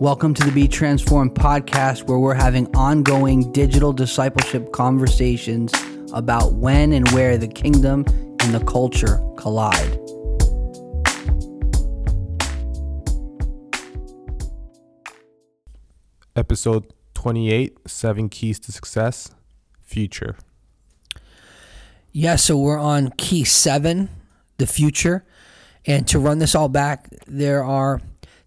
Welcome to the Be Transformed podcast, where we're having ongoing digital discipleship conversations about when and where the kingdom and the culture collide. Episode 28 Seven Keys to Success Future. Yeah, so we're on key seven, the future. And to run this all back, there are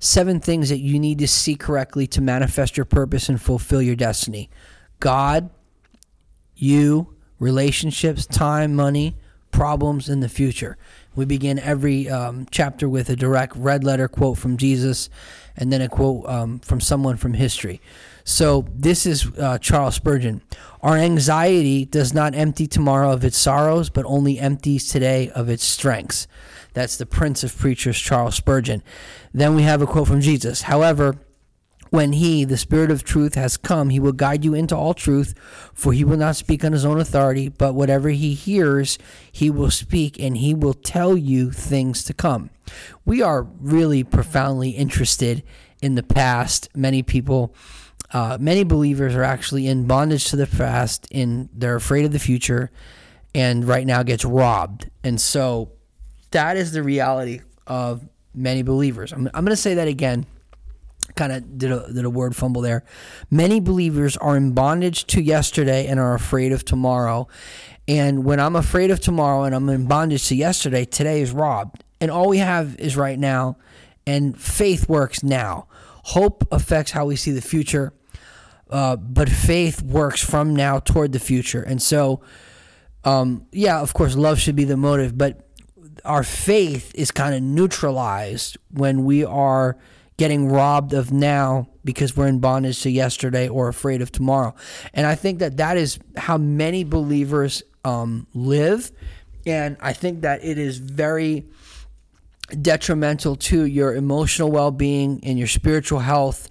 seven things that you need to see correctly to manifest your purpose and fulfill your destiny God, you, relationships, time, money, problems, and the future. We begin every um, chapter with a direct red letter quote from Jesus and then a quote um, from someone from history. So this is uh, Charles Spurgeon. Our anxiety does not empty tomorrow of its sorrows, but only empties today of its strengths. That's the Prince of Preachers, Charles Spurgeon. Then we have a quote from Jesus. However, when he, the Spirit of truth, has come, he will guide you into all truth, for he will not speak on his own authority, but whatever he hears, he will speak, and he will tell you things to come. We are really profoundly interested in the past. Many people, uh, many believers are actually in bondage to the past, and they're afraid of the future, and right now gets robbed. And so that is the reality of many believers. I'm, I'm going to say that again kind of did a, did a word fumble there. Many believers are in bondage to yesterday and are afraid of tomorrow. And when I'm afraid of tomorrow and I'm in bondage to yesterday, today is robbed. And all we have is right now. And faith works now. Hope affects how we see the future, uh, but faith works from now toward the future. And so, um, yeah, of course, love should be the motive, but our faith is kind of neutralized when we are getting robbed of now because we're in bondage to yesterday or afraid of tomorrow. And I think that that is how many believers um, live. And I think that it is very detrimental to your emotional well being and your spiritual health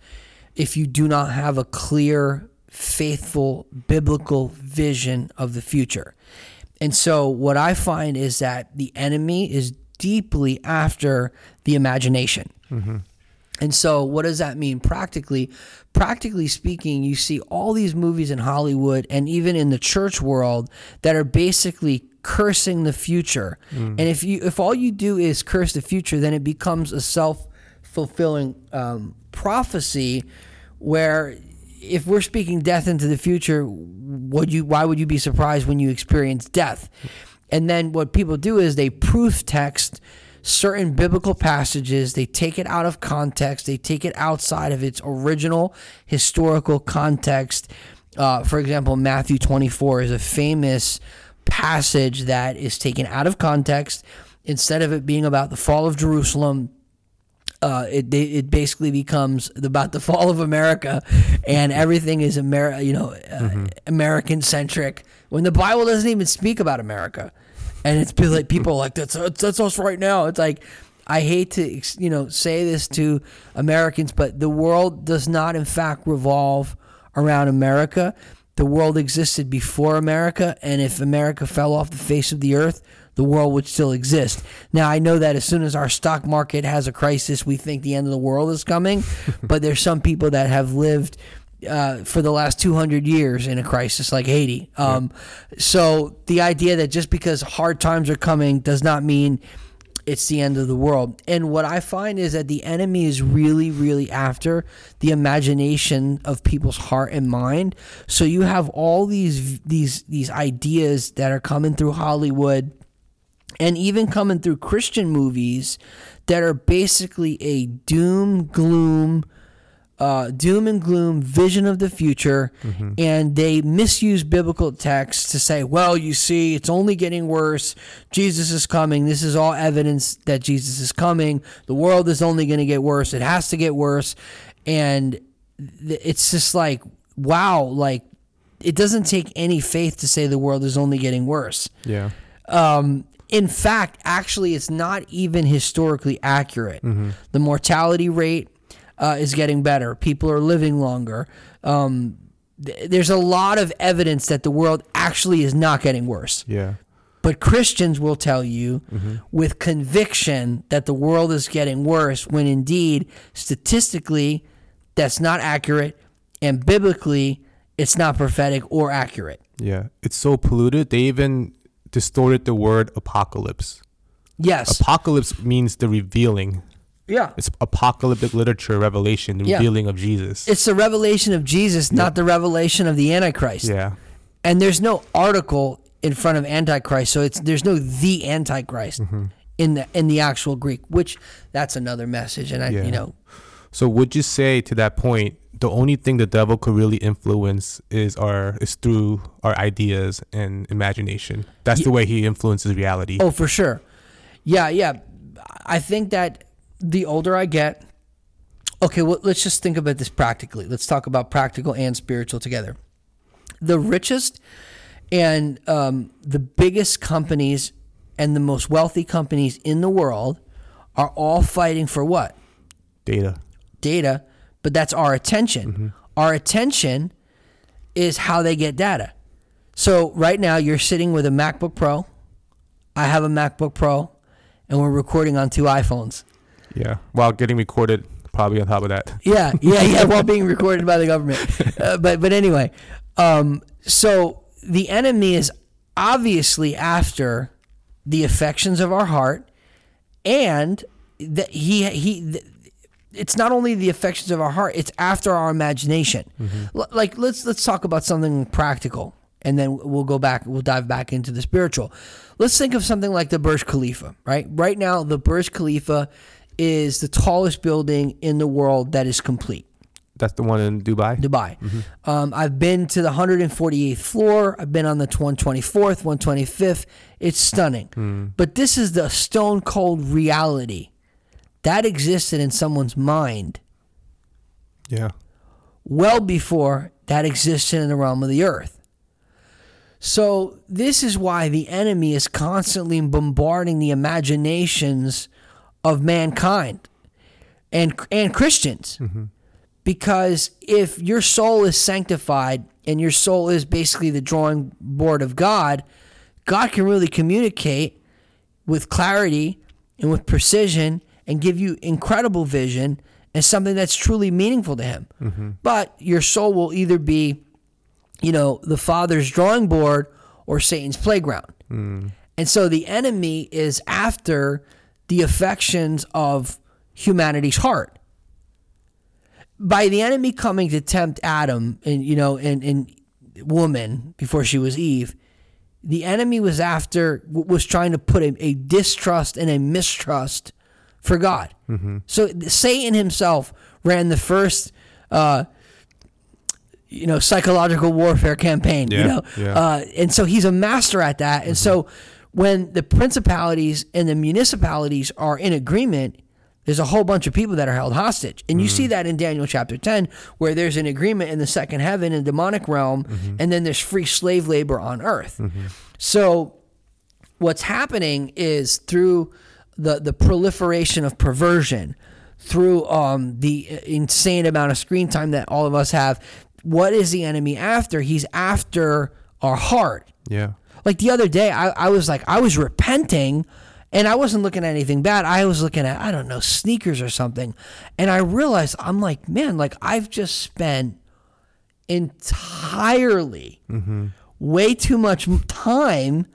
if you do not have a clear, faithful, biblical vision of the future. And so, what I find is that the enemy is deeply after the imagination. Mm-hmm. And so, what does that mean practically? Practically speaking, you see all these movies in Hollywood and even in the church world that are basically cursing the future. Mm. And if you if all you do is curse the future, then it becomes a self fulfilling um, prophecy where if we're speaking death into the future, would you why would you be surprised when you experience death? And then what people do is they proof text certain biblical passages, they take it out of context, they take it outside of its original historical context. Uh, for example, Matthew 24 is a famous passage that is taken out of context. Instead of it being about the fall of Jerusalem, uh, it it basically becomes about the fall of America, and everything is Amer- you know, uh, mm-hmm. American centric. When the Bible doesn't even speak about America, and it's like people like that's that's us right now. It's like I hate to you know say this to Americans, but the world does not in fact revolve around America. The world existed before America, and if America fell off the face of the earth, the world would still exist. Now, I know that as soon as our stock market has a crisis, we think the end of the world is coming, but there's some people that have lived uh, for the last 200 years in a crisis like Haiti. Um, yeah. So the idea that just because hard times are coming does not mean it's the end of the world. And what I find is that the enemy is really, really after the imagination of people's heart and mind. So you have all these these these ideas that are coming through Hollywood and even coming through Christian movies that are basically a doom gloom uh, doom and gloom vision of the future, mm-hmm. and they misuse biblical texts to say, well, you see, it's only getting worse. Jesus is coming. This is all evidence that Jesus is coming. The world is only going to get worse. It has to get worse. And it's just like, wow, like, it doesn't take any faith to say the world is only getting worse. Yeah. Um, in fact, actually, it's not even historically accurate. Mm-hmm. The mortality rate uh, is getting better. People are living longer. Um, th- there's a lot of evidence that the world actually is not getting worse. Yeah. But Christians will tell you mm-hmm. with conviction that the world is getting worse when indeed, statistically, that's not accurate, and biblically, it's not prophetic or accurate. Yeah. It's so polluted. They even distorted the word apocalypse. Yes. Apocalypse means the revealing. yeah. It's apocalyptic literature, revelation, the Yeah. revealing of Jesus. It's the revelation of Jesus, not the revelation of the Antichrist. yeah. And there's no article in front of Antichrist, so it's there's no the Antichrist Mm-hmm. in the in the actual Greek, which that's another message. And I, Yeah. you know, So would you say to that point, the only thing the devil could really influence is our is through our ideas and imagination. That's the way he influences reality. Oh, for sure. Yeah, yeah. I think that the older I get, okay, well, let's just think about this practically. Let's talk about practical and spiritual together. The richest and um, the biggest companies and the most wealthy companies in the world are all fighting for what? Data. Data, but that's our attention. Mm-hmm. Our attention is how they get data. So right now you're sitting with a MacBook Pro. I have a MacBook Pro, and we're recording on two iPhones. Yeah. While getting recorded, probably on top of that. Yeah, yeah, yeah. while being recorded by the government. Uh, but but anyway, um, so the enemy is obviously after the affections of our heart, and that he he. It's not only the affections of our heart; it's after our imagination. Mm-hmm. L- like let's let's talk about something practical, and then we'll go back. We'll dive back into the spiritual. Let's think of something like the Burj Khalifa. Right, right now the Burj Khalifa is the tallest building in the world that is complete. That's the one in Dubai. Dubai. Mm-hmm. Um, I've been to the 148th floor. I've been on the 124th, 125th. It's stunning. Hmm. But this is the stone cold reality that existed in someone's mind Yeah. well before that existed in the realm of the earth. So, this is why the enemy is constantly bombarding the imaginations of mankind and, and Christians. Mm-hmm. Because if your soul is sanctified and your soul is basically the drawing board of God, God can really communicate with clarity and with precision and give you incredible vision and something that's truly meaningful to him. Mm-hmm. But your soul will either be, you know, the Father's drawing board or Satan's playground. Mm. And so the enemy is after the affections of humanity's heart. By the enemy coming to tempt Adam and you know and, and woman before she was Eve, the enemy was after was trying to put a, a distrust and a mistrust for God. Mm-hmm. So Satan himself ran the first, uh, you know, psychological warfare campaign. you Yeah, know, yeah. uh, and so he's a master at that. And so mm-hmm. when the principalities and the municipalities are in agreement. There's a whole bunch of people that are held hostage. And you see mm-hmm. that in Daniel chapter 10, where there's an agreement in the second heaven and demonic realm, and then there's free slave labor on earth. So what's happening is through the the proliferation of perversion, through um, the insane amount of screen time that all of us have, what is the enemy after? He's after our heart. Yeah. Like the other day, I, I was like, I was repenting and I wasn't looking at anything bad. I was looking at, I don't know, sneakers or something. And I realized, I'm like, man, like I've just spent entirely way too much time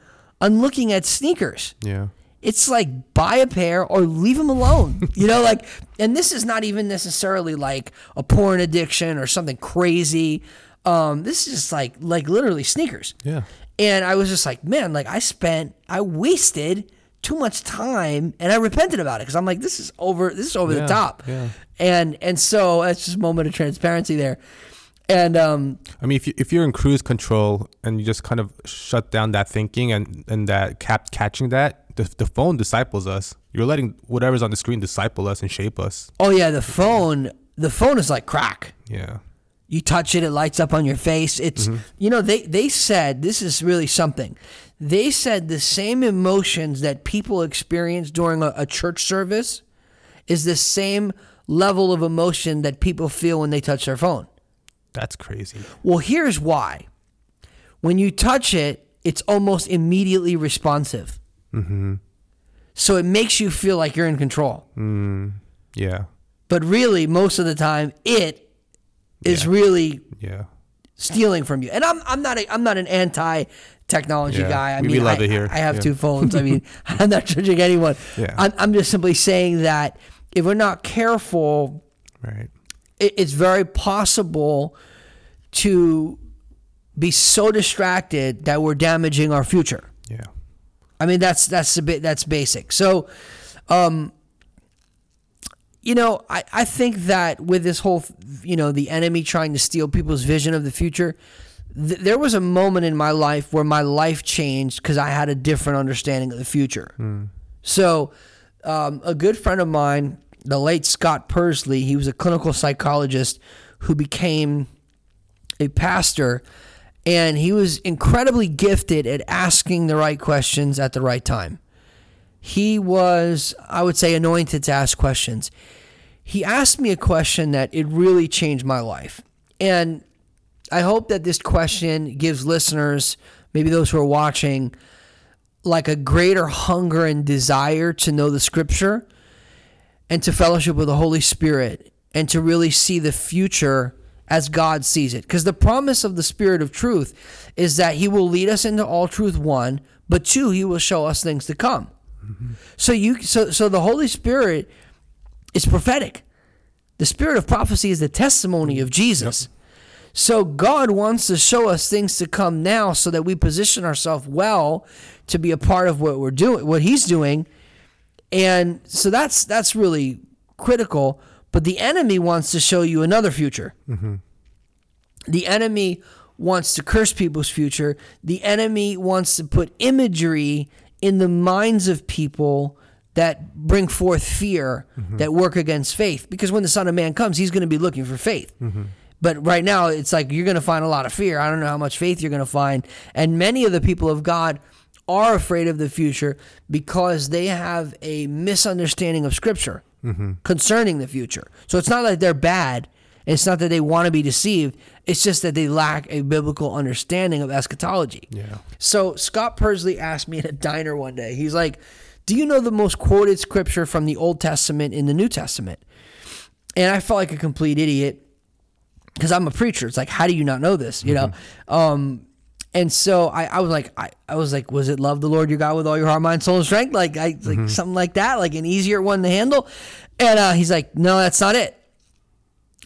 on looking at sneakers Yeah. It's like buy a pair or leave them alone. you know, like, and this is not even necessarily like a porn addiction or something crazy. Um, this is just like, like literally sneakers. Yeah. And I was just like, man, like I spent, I wasted too much time, and I repented about it because I'm like, this is over, this is over the top. yeah. And and so that's just a moment of transparency there. And um, I mean, if you, if you're in cruise control and you just kind of shut down that thinking and and that cap catching that, the the phone disciples us. You're letting whatever's on the screen disciple us and shape us. oh yeah, the phone, the phone is like crack. Yeah. You touch it, it lights up on your face. It's mm-hmm. you know they they said this is really something. They said the same emotions that people experience during a, a church service is the same level of emotion that people feel when they touch their phone. That's crazy. Well, here's why. When you touch it, it's almost immediately responsive. Mm-hmm. So it makes you feel like you're in control. Mm-hmm. Yeah. But really, most of the time, it is Yeah. really Yeah. stealing from you. And I'm I'm not a, I'm not an anti technology Yeah. guy. I we mean, love I, it here. I have Yeah. two phones. I mean, I'm not judging anyone. Yeah. I'm, I'm just simply saying that if we're not careful, Right. it, it's very possible to be so distracted that we're damaging our future. Yeah. I mean, that's that's a bit that's basic. So, um, you know, I, I think that with this whole, you know, the enemy trying to steal people's vision of the future, th- there was a moment in my life where my life changed because I had a different understanding of the future. So, um, a good friend of mine, the late Scott Persley, he was a clinical psychologist who became a pastor, and he was incredibly gifted at asking the right questions at the right time. He was, I would say, anointed to ask questions. He asked me a question that it really changed my life. And I hope that this question gives listeners, maybe those who are watching, like a greater hunger and desire to know the scripture and to fellowship with the Holy Spirit and to really see the future as God sees it. Because the promise of the Spirit of truth is that He will lead us into all truth, one, but two, He will show us things to come. Mm-hmm. So you so so the Holy Spirit is prophetic. The spirit of prophecy is the testimony of Jesus. So God wants to show us things to come now so that we position ourselves well to be a part of what we're doing, what he's doing. And so that's that's really critical, but the enemy wants to show you another future. Mm-hmm. The enemy wants to curse people's future. The enemy wants to put imagery in the minds of people that bring forth fear mm-hmm. that work against faith. Because when the Son of Man comes, he's going to be looking for faith. Mm-hmm. But right now, it's like you're going to find a lot of fear. I don't know how much faith you're going to find. And many of the people of God are afraid of the future because they have a misunderstanding of Scripture concerning the future. So it's not like they're bad. It's not that they want to be deceived. It's just that they lack a biblical understanding of eschatology. Yeah. So Scott Persley asked me at a diner one day. He's like, "Do you know the most quoted scripture from the Old Testament in the New Testament?" And I felt like a complete idiot because I'm a preacher. It's like, how do you not know this? You know. Um, and so I, I was like, I, I was like, was it love the Lord your God with all your heart, mind, soul, and strength? Like, I like something like that, like an easier one to handle. And uh, he's like, no, that's not it.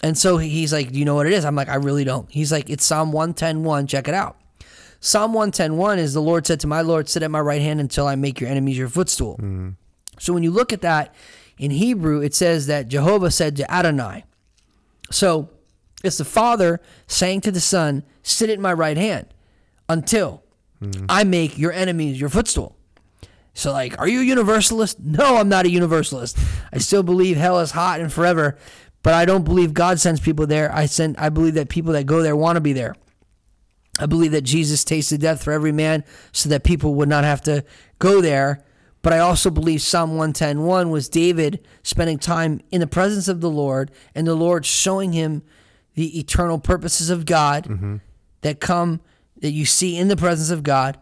And so he's like, Do you know what it is? I'm like, I really don't. He's like, It's Psalm 110.1. Check it out. Psalm 110.1 is the Lord said to my Lord, Sit at my right hand until I make your enemies your footstool. So when you look at that in Hebrew, it says that Jehovah said to Adonai. So it's the Father saying to the Son, Sit at my right hand until I make your enemies your footstool. So, like, are you a universalist? No, I'm not a universalist. I still believe hell is hot and forever, but I don't believe God sends people there. I send. I believe that people that go there want to be there. I believe that Jesus tasted death for every man, so that people would not have to go there. But I also believe Psalm 110.1 was David spending time in the presence of the Lord, and the Lord showing him the eternal purposes of God mm-hmm. that come that you see in the presence of God.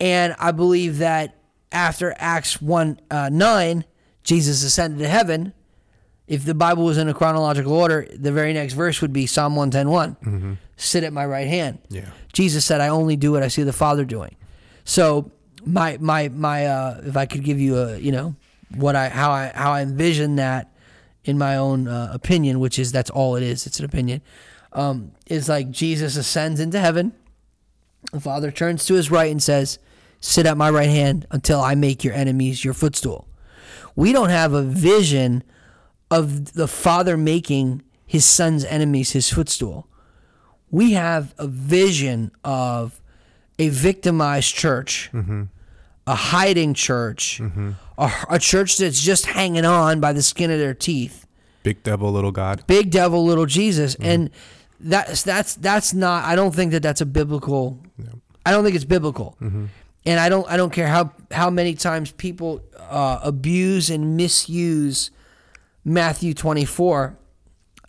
And I believe that after Acts 1 uh, 9, Jesus ascended to heaven. If the Bible was in a chronological order, the very next verse would be Psalm 110 Sit at my right hand. Yeah. Jesus said, I only do what I see the Father doing. So my my my uh if I could give you a you know what I how I how I envision that in my own uh, opinion, which is that's all it is, it's an opinion. Um, is like Jesus ascends into heaven. The Father turns to his right and says, Sit at my right hand until I make your enemies your footstool. We don't have a vision of the Father making his son's enemies his footstool. We have a vision of a victimized church, mm-hmm. a hiding church, mm-hmm. a, a church that's just hanging on by the skin of their teeth Big devil, little God. big devil little jesus mm-hmm. and that's that's that's not i don't think that that's a biblical i don't think it's biblical and i don't i don't care how how many times people uh, abuse and misuse matthew 24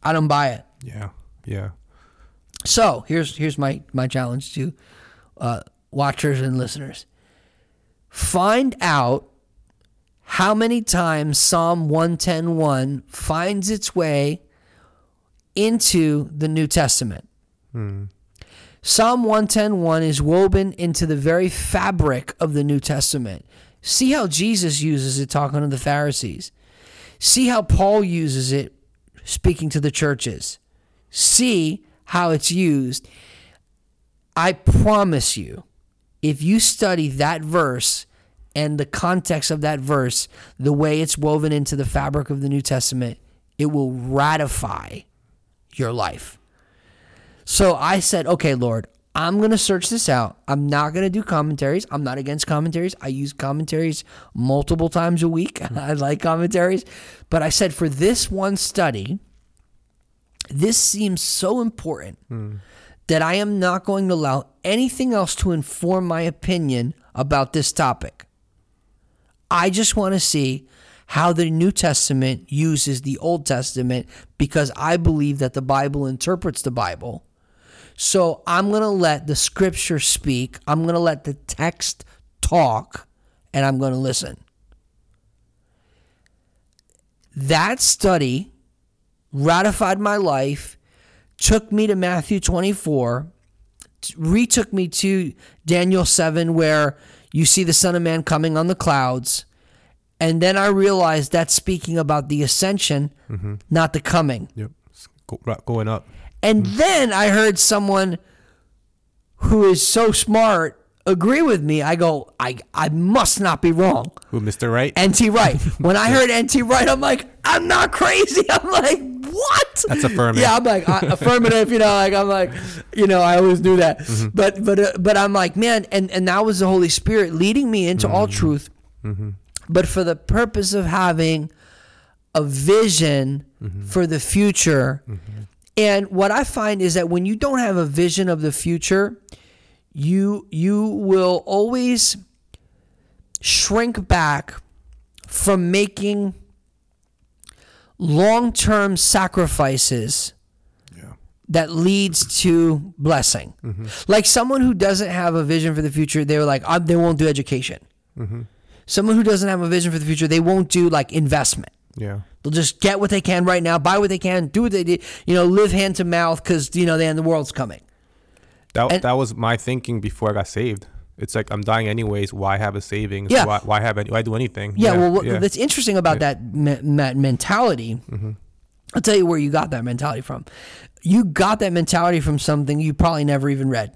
i don't buy it Yeah. Yeah. so here's here's my my challenge to uh, watchers and listeners find out how many times psalm 110.1 finds its way into the New Testament. Psalm 110.1 is woven into the very fabric of the New Testament. See how Jesus uses it talking to the Pharisees. See how Paul uses it speaking to the churches. See how it's used. I promise you, if you study that verse and the context of that verse, the way it's woven into the fabric of the New Testament, it will ratify your life. So I said, okay, Lord, I'm going to search this out. I'm not going to do commentaries. I'm not against commentaries. I use commentaries multiple times a week. I like commentaries. But I said, for this one study, this seems so important that I am not going to allow anything else to inform my opinion about this topic. I just want to see how the New Testament uses the Old Testament because I believe that the Bible interprets the Bible. So I'm going to let the scripture speak. I'm going to let the text talk and I'm going to listen. That study ratified my life, took me to Matthew 24, retook me to Daniel 7, where you see the Son of Man coming on the clouds. And then I realized that's speaking about the ascension, not the coming. Yep. Go, right- going up. And then I heard someone who is so smart agree with me. I go, I, I must not be wrong. Who, Mr. Right? NT Wright. When I heard NT Wright, I'm like, I'm not crazy. I'm like, what? That's affirmative. Yeah, I'm like affirmative. You know, like I'm like, you know, I always do that. Mm-hmm. But but uh, but I'm like, man, and and that was the Holy Spirit leading me into all truth. Mm-hmm. But for the purpose of having a vision Mm-hmm. for the future. And what I find is that when you don't have a vision of the future, you you will always shrink back from making long-term sacrifices Yeah. that leads to blessing. Like someone who doesn't have a vision for the future, they're like, "Uh, they won't do education. Someone who doesn't have a vision for the future, they won't do like investment. Yeah. They'll just get what they can right now, buy what they can, do what they do, you know, live hand to mouth because you know then the world's coming. That, And- that was my thinking before I got saved. It's like I'm dying anyways. Why have a savings? Yeah. Why, why have any, why do anything? Yeah, well, what, yeah. that's interesting about that me- me- mentality. Mm-hmm. I'll tell you where you got that mentality from. You got that mentality from something you probably never even read.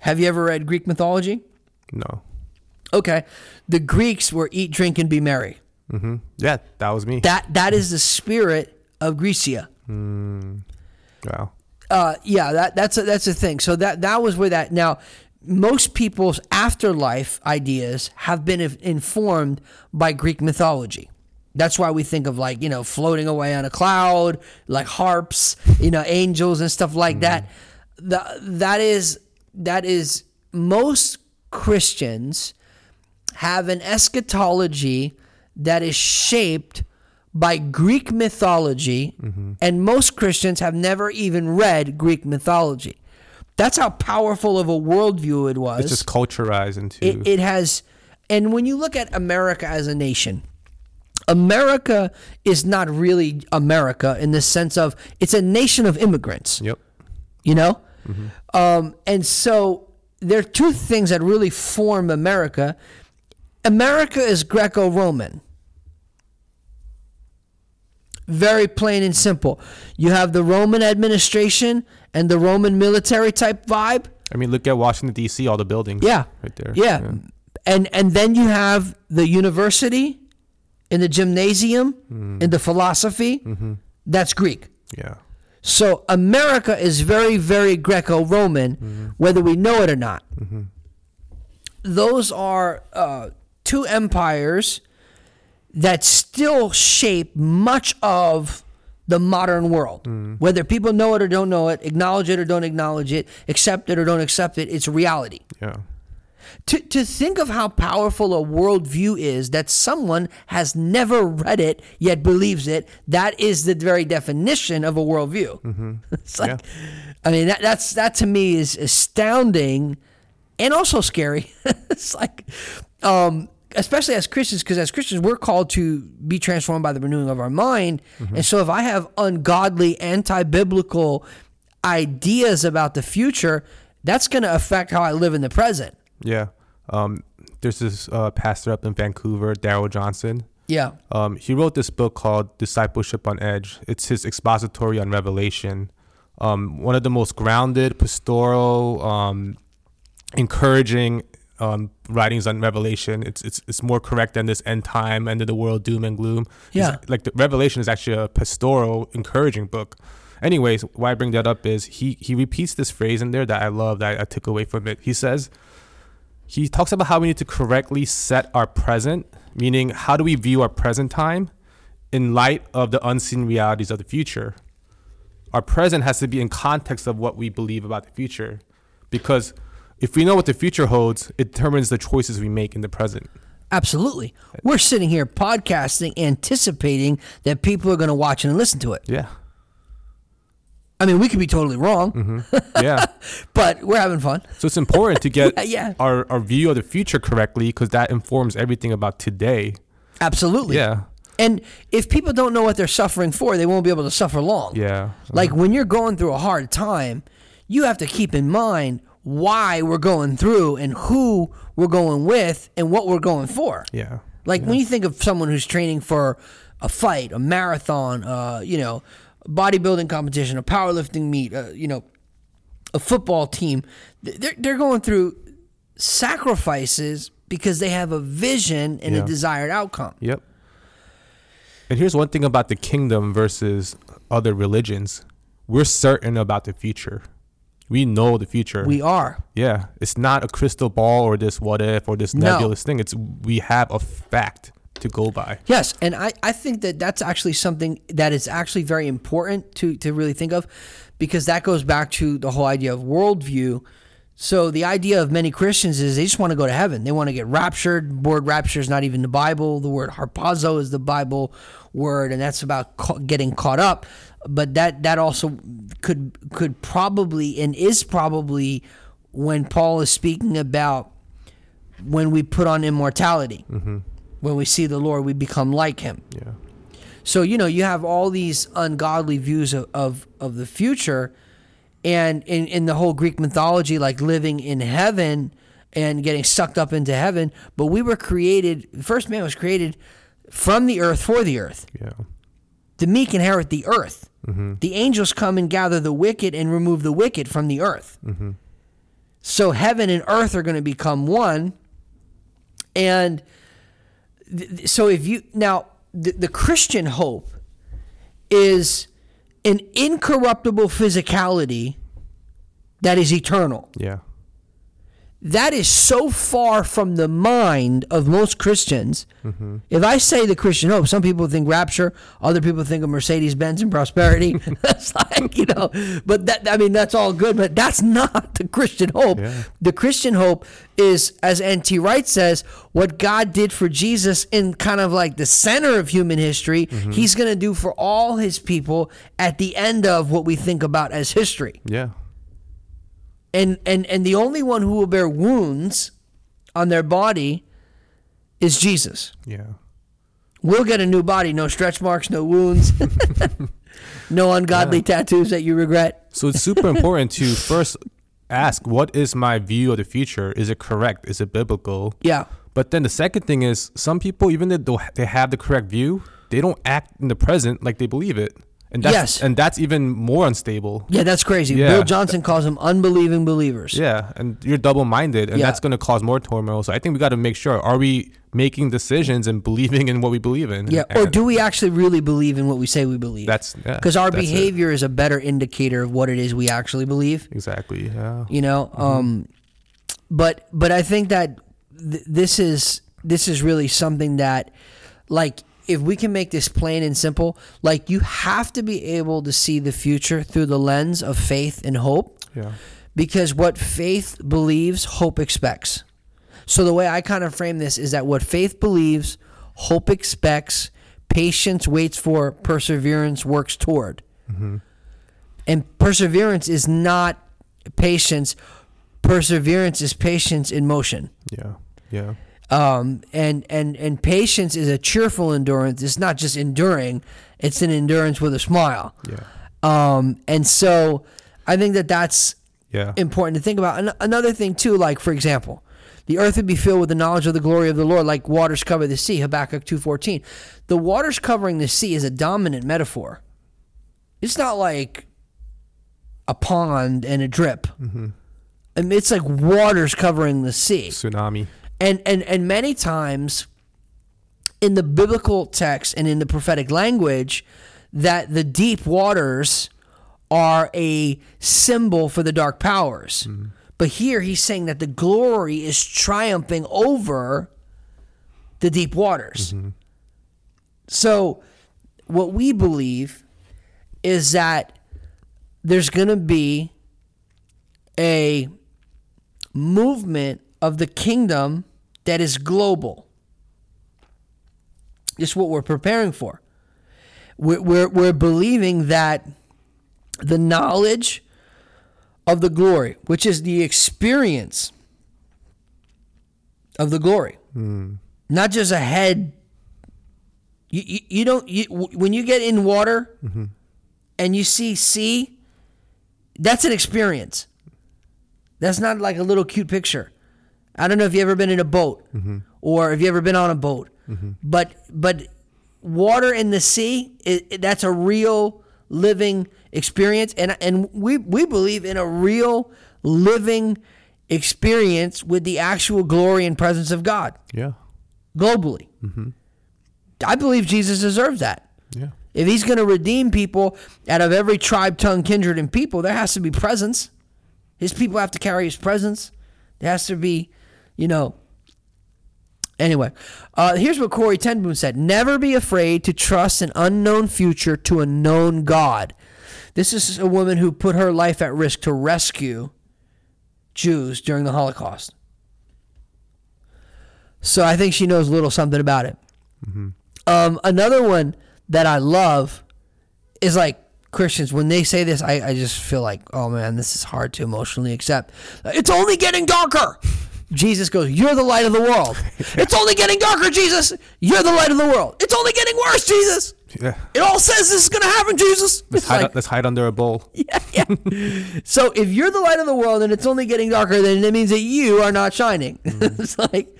Have you ever read Greek mythology? no. Okay, the Greeks were eat, drink, and be merry. hmm Yeah, that was me. That that is the spirit of Grecia. wow. Uh, yeah, that that's a, that's a thing. So that that was where that now. Most people's afterlife ideas have been informed by Greek mythology. That's why we think of like you know floating away on a cloud, like harps, you know, angels and stuff like that. The, that is that is most Christians have an eschatology that is shaped by Greek mythology, and most Christians have never even read Greek mythology. That's how powerful of a worldview it was. It's just culturized into. it, it has, and when you look at America as a nation, America is not really America in the sense of it's a nation of immigrants yep. you know um, and so there are two things that really form america america is greco-roman very plain and simple you have the roman administration and the roman military type vibe I mean, look at Washington D.C. All the buildings. yeah Right there. yeah, and and then you have the university in the gymnasium mm-hmm. in the philosophy mm-hmm. that's greek Yeah. so America is very, very Greco-Roman, mm-hmm. whether we know it or not. Those are uh, two empires that still shape much of the modern world. Whether people know it or don't know it, acknowledge it or don't acknowledge it, accept it or don't accept it, it's reality. Yeah. To, to think of how powerful a worldview is that someone has never read it yet believes it, that is the very definition of a worldview. it's like, I mean, that, that's that to me is astounding and also scary. it's like, um, especially as Christians, because as Christians, we're called to be transformed by the renewing of our mind. And so if I have ungodly, anti biblical ideas about the future, that's going to affect how I live in the present. Yeah. Um, there's this uh, pastor up in Vancouver, Darrell Johnson. Yeah. Um, he wrote this book called Discipleship on Edge. It's his expository on Revelation. Um, one of the most grounded, pastoral, um, encouraging um, writings on Revelation. It's it's it's more correct than this end time, end of the world, doom and gloom. It's- Yeah. like the Revelation is actually a pastoral, encouraging book. Anyways, why I bring that up is he he repeats this phrase in there that I love that I took away from it. He says he talks about how we need to correctly set our present, meaning how do we view our present time in light of the unseen realities of the future. Our present has to be in context of what we believe about the future, because if we know what the future holds, it determines the choices we make in the present. Absolutely. We're sitting here podcasting, anticipating that people are going to watch and listen to it. Yeah, I mean, we could be totally wrong, mm-hmm. yeah. but we're having fun. So it's important to get Yeah. our, our view of the future correctly because that informs everything about today. Absolutely. Yeah, And if people don't know what they're suffering for, they won't be able to suffer long. yeah, Like when you're going through a hard time, you have to keep in mind why we're going through and who we're going with and what we're going for. yeah, Like when you think of someone who's training for a fight, a marathon, uh, you know, bodybuilding competition, a powerlifting meet, uh, you know, a football team, they're, they're going through sacrifices because they have a vision and Yeah. a desired outcome. Yep. And here's one thing about the kingdom versus other religions. We're certain about the future. We know the future. We are. yeah. It's not a crystal ball or this what if or this No. nebulous thing. It's we have a fact to go by. Yes, and I, I think that that's actually something that is actually very important to, to really think of because that goes back to the whole idea of worldview. So the idea of many Christians is they just want to go to heaven. They want to get raptured. Word rapture is not even the Bible. The word harpazo is the Bible word, and that's about ca- getting caught up. But that that also could could probably and is probably when Paul is speaking about when we put on immortality. Mm-hmm. When we see the Lord, we become like Him. Yeah. So you know you have all these ungodly views of of, of the future, and in in the whole Greek mythology, like living in heaven and getting sucked up into heaven. But we were created. The first man was created from the earth for the earth. Yeah. The meek inherit the earth. Mm-hmm. The angels come and gather the wicked and remove the wicked from the earth. Mm-hmm. So heaven and earth are going to become one. And th- th- so if you now the, the Christian hope is an incorruptible physicality that is eternal. Yeah. That is so far from the mind of most Christians. Mm-hmm. If I say the Christian hope, some people think rapture, other people think of Mercedes Benz and prosperity. that's like, you know, but that, I mean, that's all good, but that's not the Christian hope. Yeah. The Christian hope is, as N.T. Wright says, what God did for Jesus in kind of like the center of human history, mm-hmm. he's going to do for all his people at the end of what we think about as history Yeah. And and and the only one who will bear wounds on their body is Jesus. Yeah. We'll get a new body, no stretch marks, no wounds, no ungodly tattoos that you regret. So it's super important to first ask what is my view of the future? Is it correct? Is it biblical? Yeah. But then the second thing is some people, even though they have the correct view, they don't act in the present like they believe it. And that's, Yes. and that's even more unstable. Yeah, that's crazy. Yeah. Bill Johnson calls them unbelieving believers. Yeah, and you're double minded, and Yeah. that's going to cause more turmoil. So I think we got to make sure: are we making decisions and believing in what we believe in? Yeah, or do we actually really believe in what we say we believe? that's yeah, because our that's behavior is a better indicator of what it is we actually believe. exactly. Yeah, you know um but but i think that th- this is this is really something that like if we can make this plain and simple like you have to be able to see the future through the lens of faith and hope. Yeah, because what faith believes hope expects. So the way i kind of frame this is that what faith believes hope expects patience waits for perseverance works toward. Mm-hmm. And perseverance is not patience. Perseverance is patience in motion. Yeah, yeah, Um, and and and patience is a cheerful endurance. It's not just enduring; it's an endurance with a smile. Yeah. Um, and so I think that that's Yeah. important to think about. An- another thing too, like for example, the earth would be filled with the knowledge of the glory of the Lord, like waters cover the sea. Habakkuk two fourteen. The waters covering the sea is a dominant metaphor. It's not like a pond and a drip. I mean, it's like waters covering the sea Tsunami. And and and many times in the biblical text and in the prophetic language that the deep waters are a symbol for the dark powers. Mm-hmm. But here he's saying that the glory is triumphing over the deep waters. Mm-hmm. So what we believe is that there's going to be a movement of the kingdom that is global. It's what we're preparing for. We're, we're, we're believing that the knowledge of the glory, which is the experience of the glory, hmm. not just a head. You, you, you don't, you, when you get in water mm-hmm. and you see sea, that's an experience. That's not like a little cute picture. I don't know if you've ever been in a boat mm-hmm. or if you've ever been on a boat, mm-hmm. but but water in the sea, it, it- that's a real living experience, and and we we believe in a real living experience with the actual glory and presence of God Yeah. globally. Mm-hmm. I believe Jesus deserves that. Yeah. If he's going to redeem people out of every tribe, tongue, kindred, and people, there has to be presence. His people have to carry his presence. There has to be, you know. Anyway, uh, here's what Corrie Ten Boom said Never be afraid to trust an unknown future to a known God. This is a woman who put her life at risk to rescue Jews during the Holocaust. So I think she knows a little something about it. Um, another one that I love is like Christians when they say this, I, I just feel like, oh man, this is hard to emotionally accept. It's only getting darker. Jesus goes, You're the light of the world. It's only getting darker, Jesus. You're the light of the world. It's only getting worse, Jesus. Yeah. It all says this is going to happen, Jesus. Let's hide, like, let's hide under a bowl. yeah, yeah. So if you're the light of the world and it's only getting darker, then it means that you are not shining. Mm-hmm. it's like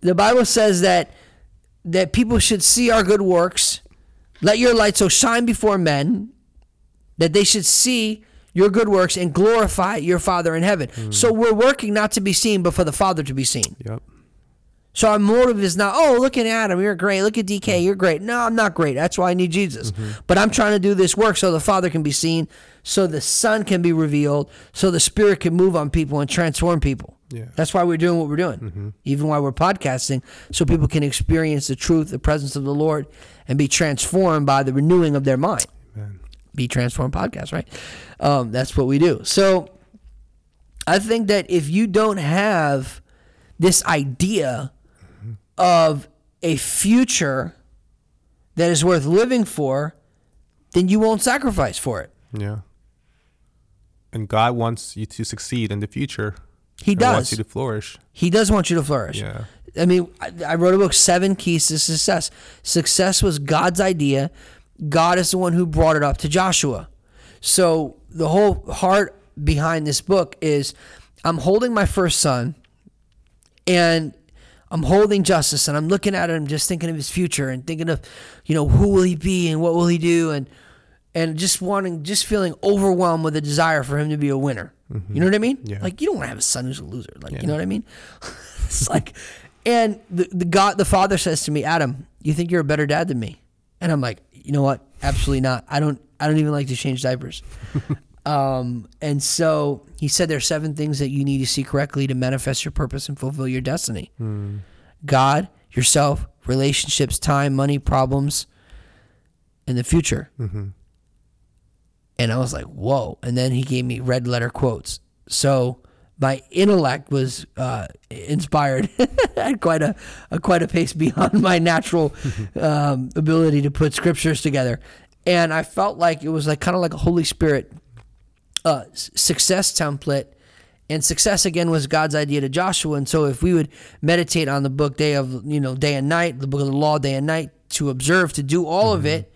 the Bible says that that people should see our good works. Let your light so shine before men that they should see your good works and glorify your Father in heaven. Hmm. So we're working not to be seen, but for the Father to be seen. Yep. So our motive is not, oh, look at Adam, you're great. Look at DK, hmm. you're great. No, I'm not great. That's why I need Jesus. Mm-hmm. But I'm trying to do this work so the Father can be seen, so the Son can be revealed, so the Spirit can move on people and transform people. Yeah. That's why we're doing what we're doing, mm-hmm. even while we're podcasting, so people can experience the truth, the presence of the Lord, and be transformed by the renewing of their mind. Be transformed podcast, right? Um, that's what we do. So I think that if you don't have this idea of a future that is worth living for, then you won't sacrifice for it. Yeah. And God wants you to succeed in the future. He and wants does. you to flourish. He does want you to flourish. Yeah. I mean, I, I wrote a book, Seven Keys to Success. Success was God's idea. God is the one who brought it up to Joshua. So the whole heart behind this book is I'm holding my first son and I'm holding justice and I'm looking at him just thinking of his future and thinking of, you know, who will he be and what will he do and and just wanting just feeling overwhelmed with a desire for him to be a winner. Mm-hmm. You know what I mean? Yeah. Like you don't want to have a son who's a loser. Like Yeah. you know what I mean? it's like and the, the God the father says to me, Adam, you think you're a better dad than me? And I'm like, you know what? Absolutely not. I don't I don't even like to change diapers. Um, and so he said there are seven things that you need to see correctly to manifest your purpose and fulfill your destiny. God, yourself, relationships, time, money, problems, and the future. And I was like, whoa. And then he gave me red letter quotes. So my intellect was uh, inspired at quite a, a quite a pace beyond my natural um, ability to put scriptures together. And I felt like it was like kind of like a Holy Spirit uh, success template And success again was God's idea to Joshua. And so if we would meditate on the book day of you know day and night, the book of the law day and night, to observe, to do all of it,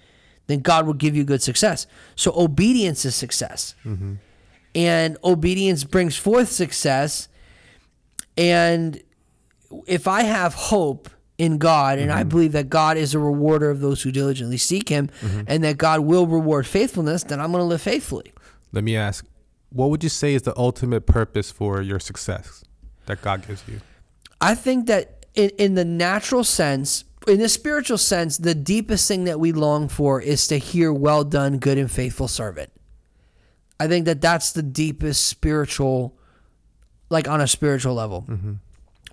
then God will give you good success. So obedience is success. And obedience brings forth success. And if I have hope in God and I mm-hmm. believe that God is a rewarder of those who diligently seek him mm-hmm. and that God will reward faithfulness, then I'm going to live faithfully. Let me ask, what would you say is the ultimate purpose for your success that God gives you? I think that in, in the natural sense, in the spiritual sense, the deepest thing that we long for is to hear, well done, good and faithful servant. I think that that's the deepest spiritual, like on a spiritual level. Mm-hmm.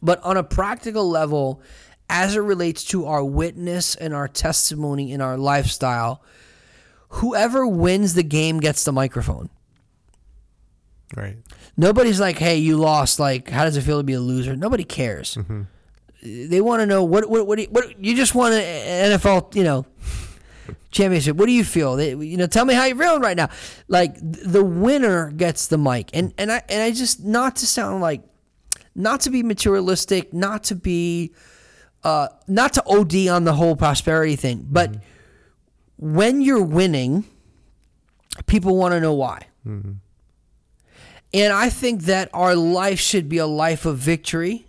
But on a practical level, as it relates to our witness and our testimony in our lifestyle, whoever wins the game gets the microphone. Right. Nobody's like, "Hey, you lost. Like, how does it feel to be a loser?" Nobody cares. Mm-hmm. They want to know what what what, you, what you just want an NFL, you know, championship. What do you feel? You know, tell me how you're feeling right now. Like the winner gets the mic, and and I and I just not to sound like, not to be materialistic, not to be, uh, not to OD on the whole prosperity thing, but when you're winning, people want to know why. And I think that our life should be a life of victory.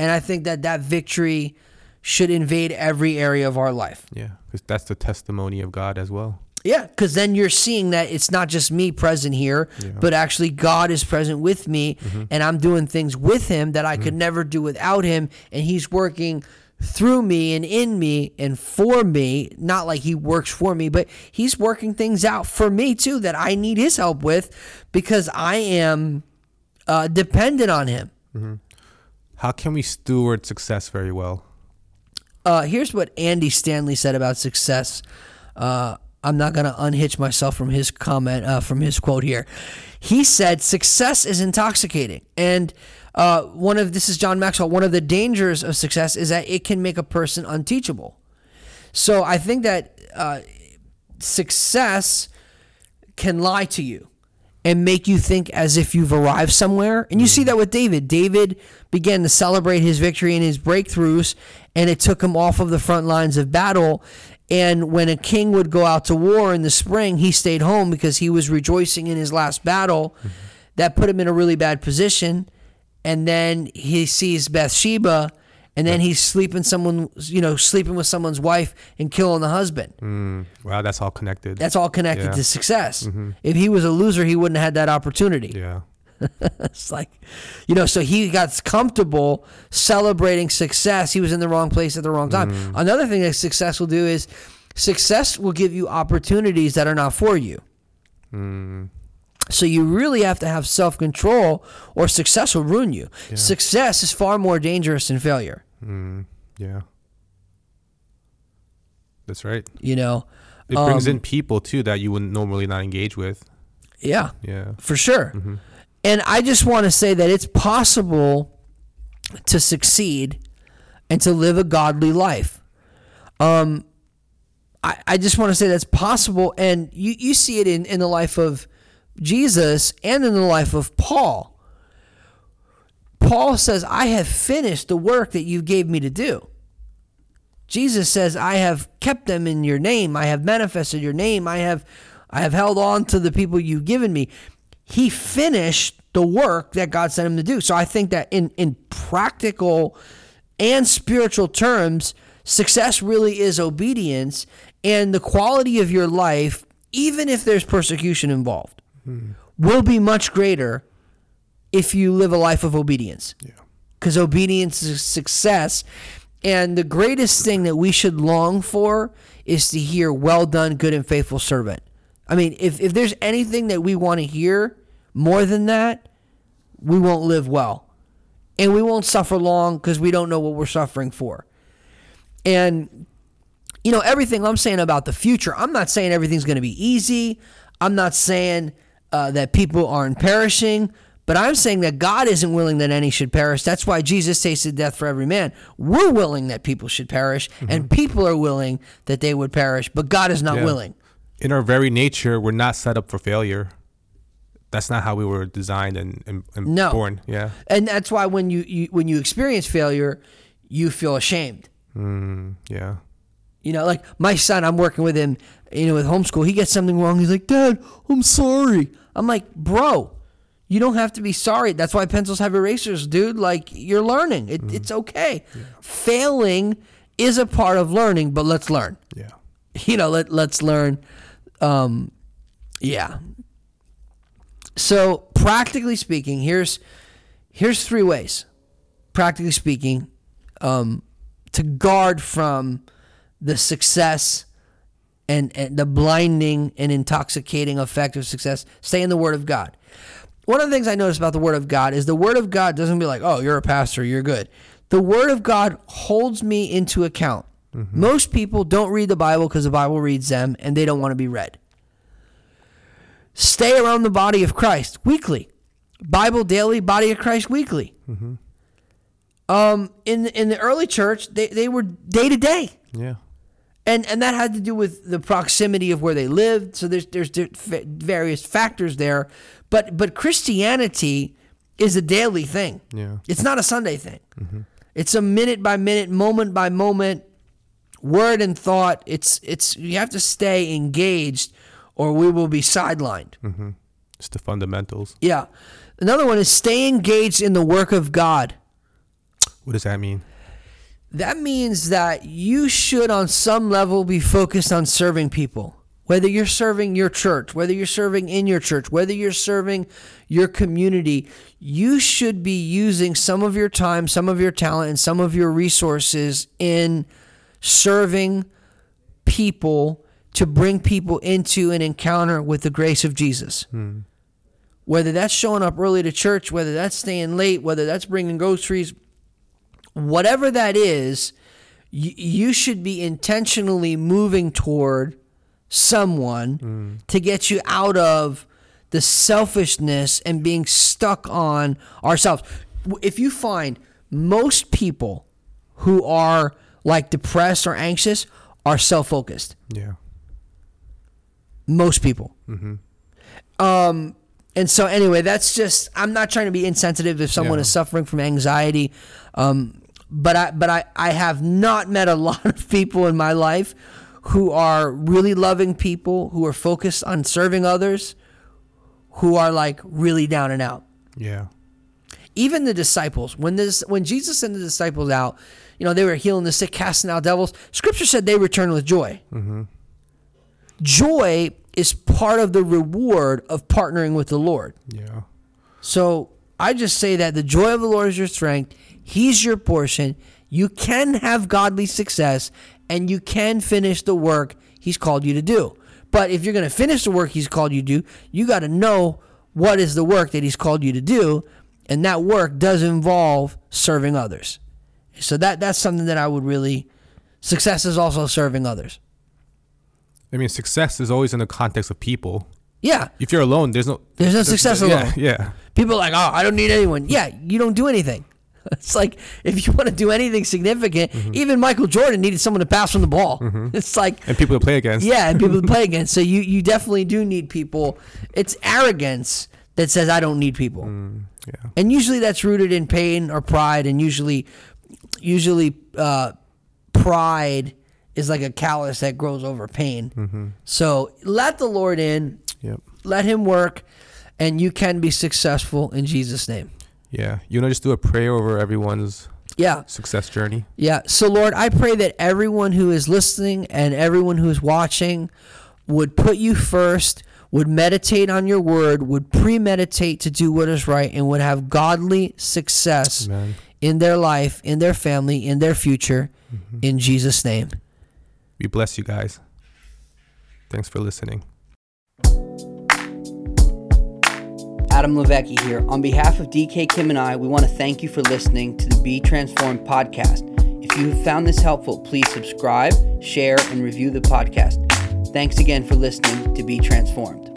And I think that that victory should invade every area of our life. Yeah. Because that's the testimony of God as well. Yeah, because then you're seeing that it's not just me present here, but actually God is present with me, mm-hmm. and I'm doing things with Him that I could mm-hmm. never do without Him, and He's working through me and in me and for me. Not like He works for me, but He's working things out for me too that I need His help with because I am uh, dependent on Him. Mm-hmm. How can we steward success very well? Uh, here's what Andy Stanley said about success. Uh, I'm not going to unhitch myself from his comment, uh, from his quote here. He said, "Success is intoxicating," and uh, one of this is John Maxwell. One of the dangers of success is that it can make a person unteachable. So I think that uh, success can lie to you and make you think as if you've arrived somewhere. And you see mm. that with David. David began to celebrate his victory and his breakthroughs, and it took him off of the front lines of battle. And when a king would go out to war in the spring, he stayed home because he was rejoicing in his last battle. Mm-hmm. That put him in a really bad position. And then he sees Bathsheba, and then he's sleeping someone, you know, sleeping with someone's wife and killing the husband. Mm, wow, that's all connected. That's all connected Yeah. to success. Mm-hmm. If he was a loser, he wouldn't have had that opportunity. yeah. It's like, you know, so he got comfortable celebrating success. He was in the wrong place at the wrong time. Mm. Another thing that success will do is success will give you opportunities that are not for you. Mm. So you really have to have self control, or success will ruin you. Success is far more dangerous than failure. Mm, yeah. That's right. You know, It brings Um, in people too that you would normally not engage with. yeah. Yeah. for sure. And I just want to say that it's possible to succeed and to live a godly life. Um, I, I just want to say that's possible. And you, you see it in, in the life of Jesus and in the life of Paul. Paul says, I have finished the work that you gave me to do. Jesus says, I have kept them in your name. I have manifested your name. I have I have held on to the people you've given me. He finished the work that God sent him to do. So I think that in, in practical and spiritual terms, success really is obedience and the quality of your life, even if there's persecution involved, Hmm. will be much greater if you live a life of obedience Yeah. because obedience is success. And the greatest thing that we should long for is to hear, well done, good and faithful servant. I mean, if, if there's anything that we want to hear more than that, we won't live well. And we won't suffer long because we don't know what we're suffering for. And, you know, everything I'm saying about the future, I'm not saying everything's going to be easy. I'm not saying uh, that people aren't perishing, but I'm saying that God isn't willing that any should perish. That's why Jesus tasted death for every man. We're willing that people should perish, and people are willing that they would perish, but God is not Yeah. willing. In our very nature, we're not set up for failure. that's not how we were designed and, and, and No. born. Yeah. And that's why when you, you when you experience failure, you feel ashamed. Mm, yeah. You know, like my son, I'm working with him, you know, with homeschool. He gets something wrong. He's like, Dad, I'm sorry. I'm like, bro, you don't have to be sorry. That's why pencils have erasers, dude. Like, you're learning. It, It's okay. Failing is a part of learning, but let's learn. Yeah. You know, let, let's learn. Um, yeah. So, practically speaking, here's here's three ways, practically speaking, um, to guard from the success and, and the blinding and intoxicating effect of success. Stay in the Word of God. One of the things I notice about the Word of God is the Word of God doesn't be like, oh, you're a pastor, you're good. The Word of God holds me into account. Most people don't read the Bible because the Bible reads them and they don't want to be read. Stay around the body of Christ weekly. Bible daily, body of Christ weekly. Um, in in the early church, they, they were day to day, Yeah. And and that had to do with the proximity of where they lived. So there's there's various factors there, but but Christianity is a daily thing. Yeah. It's not a Sunday thing. Mm-hmm. It's a minute by minute, moment by moment, word and thought. It's it's you have to stay engaged, or we will be sidelined. Mm-hmm. It's the fundamentals. Yeah. Another one is stay engaged in the work of God. What does that mean? That means that you should, on some level, be focused on serving people. Whether you're serving your church, whether you're serving in your church, whether you're serving your community, you should be using some of your time, some of your talent, and some of your resources in serving people to bring people into an encounter with the grace of Jesus. Hmm. Whether that's showing up early to church, whether that's staying late, whether that's bringing groceries, whatever that is, you, you should be intentionally moving toward someone to get you out of the selfishness and being stuck on ourselves. If you find most people who are like depressed or anxious are self focused, Yeah. most people. Um, and so anyway, that's just I'm not trying to be insensitive if someone Yeah. is suffering from anxiety. Um, but I but I, I have not met a lot of people in my life who are really loving people, who are focused on serving others, who are like really down and out. Yeah. Even the disciples, when this when Jesus sent the disciples out, you know, they were healing the sick, casting out devils. Scripture said they returned with joy. Mm-hmm. Joy is part of the reward of partnering with the Lord. Yeah. So I just say that the joy of the Lord is your strength. He's your portion. You can have godly success and you can finish the work He's called you to do. But if you're going to finish the work He's called you to do, you got to know what is the work that He's called you to do. And that work does involve serving others. So that that's something that I would really. Success is also serving others. I mean, success is always in the context of people. Yeah. If you're alone, there's no There's no success yeah, alone. Yeah. People are like, oh, I don't need anyone. Yeah, you don't do anything. It's like if you want to do anything significant, Mm-hmm. even Michael Jordan needed someone to pass from the ball. It's like, And people to play against. yeah, and people to play against. So you you definitely do need people. It's arrogance that says I don't need people, Yeah. and usually that's rooted in pain or pride, and usually, usually, uh, pride is like a callus that grows over pain. So let the Lord in, Yep. let Him work, and you can be successful in Jesus' name. Yeah. You know, just do a prayer over everyone's Yeah. success journey. Yeah. So, Lord, I pray that everyone who is listening and everyone who is watching would put you first, would meditate on your word, would premeditate to do what is right, and would have godly success Amen. in their life, in their family, in their future. Mm-hmm. In Jesus' name. We bless you guys. Thanks for listening. Adam LiVecchi here. On behalf of DK Kim and I, we want to thank you for listening to the Be Transformed podcast. If you have found this helpful, please subscribe, share, and review the podcast. Thanks again for listening to Be Transformed.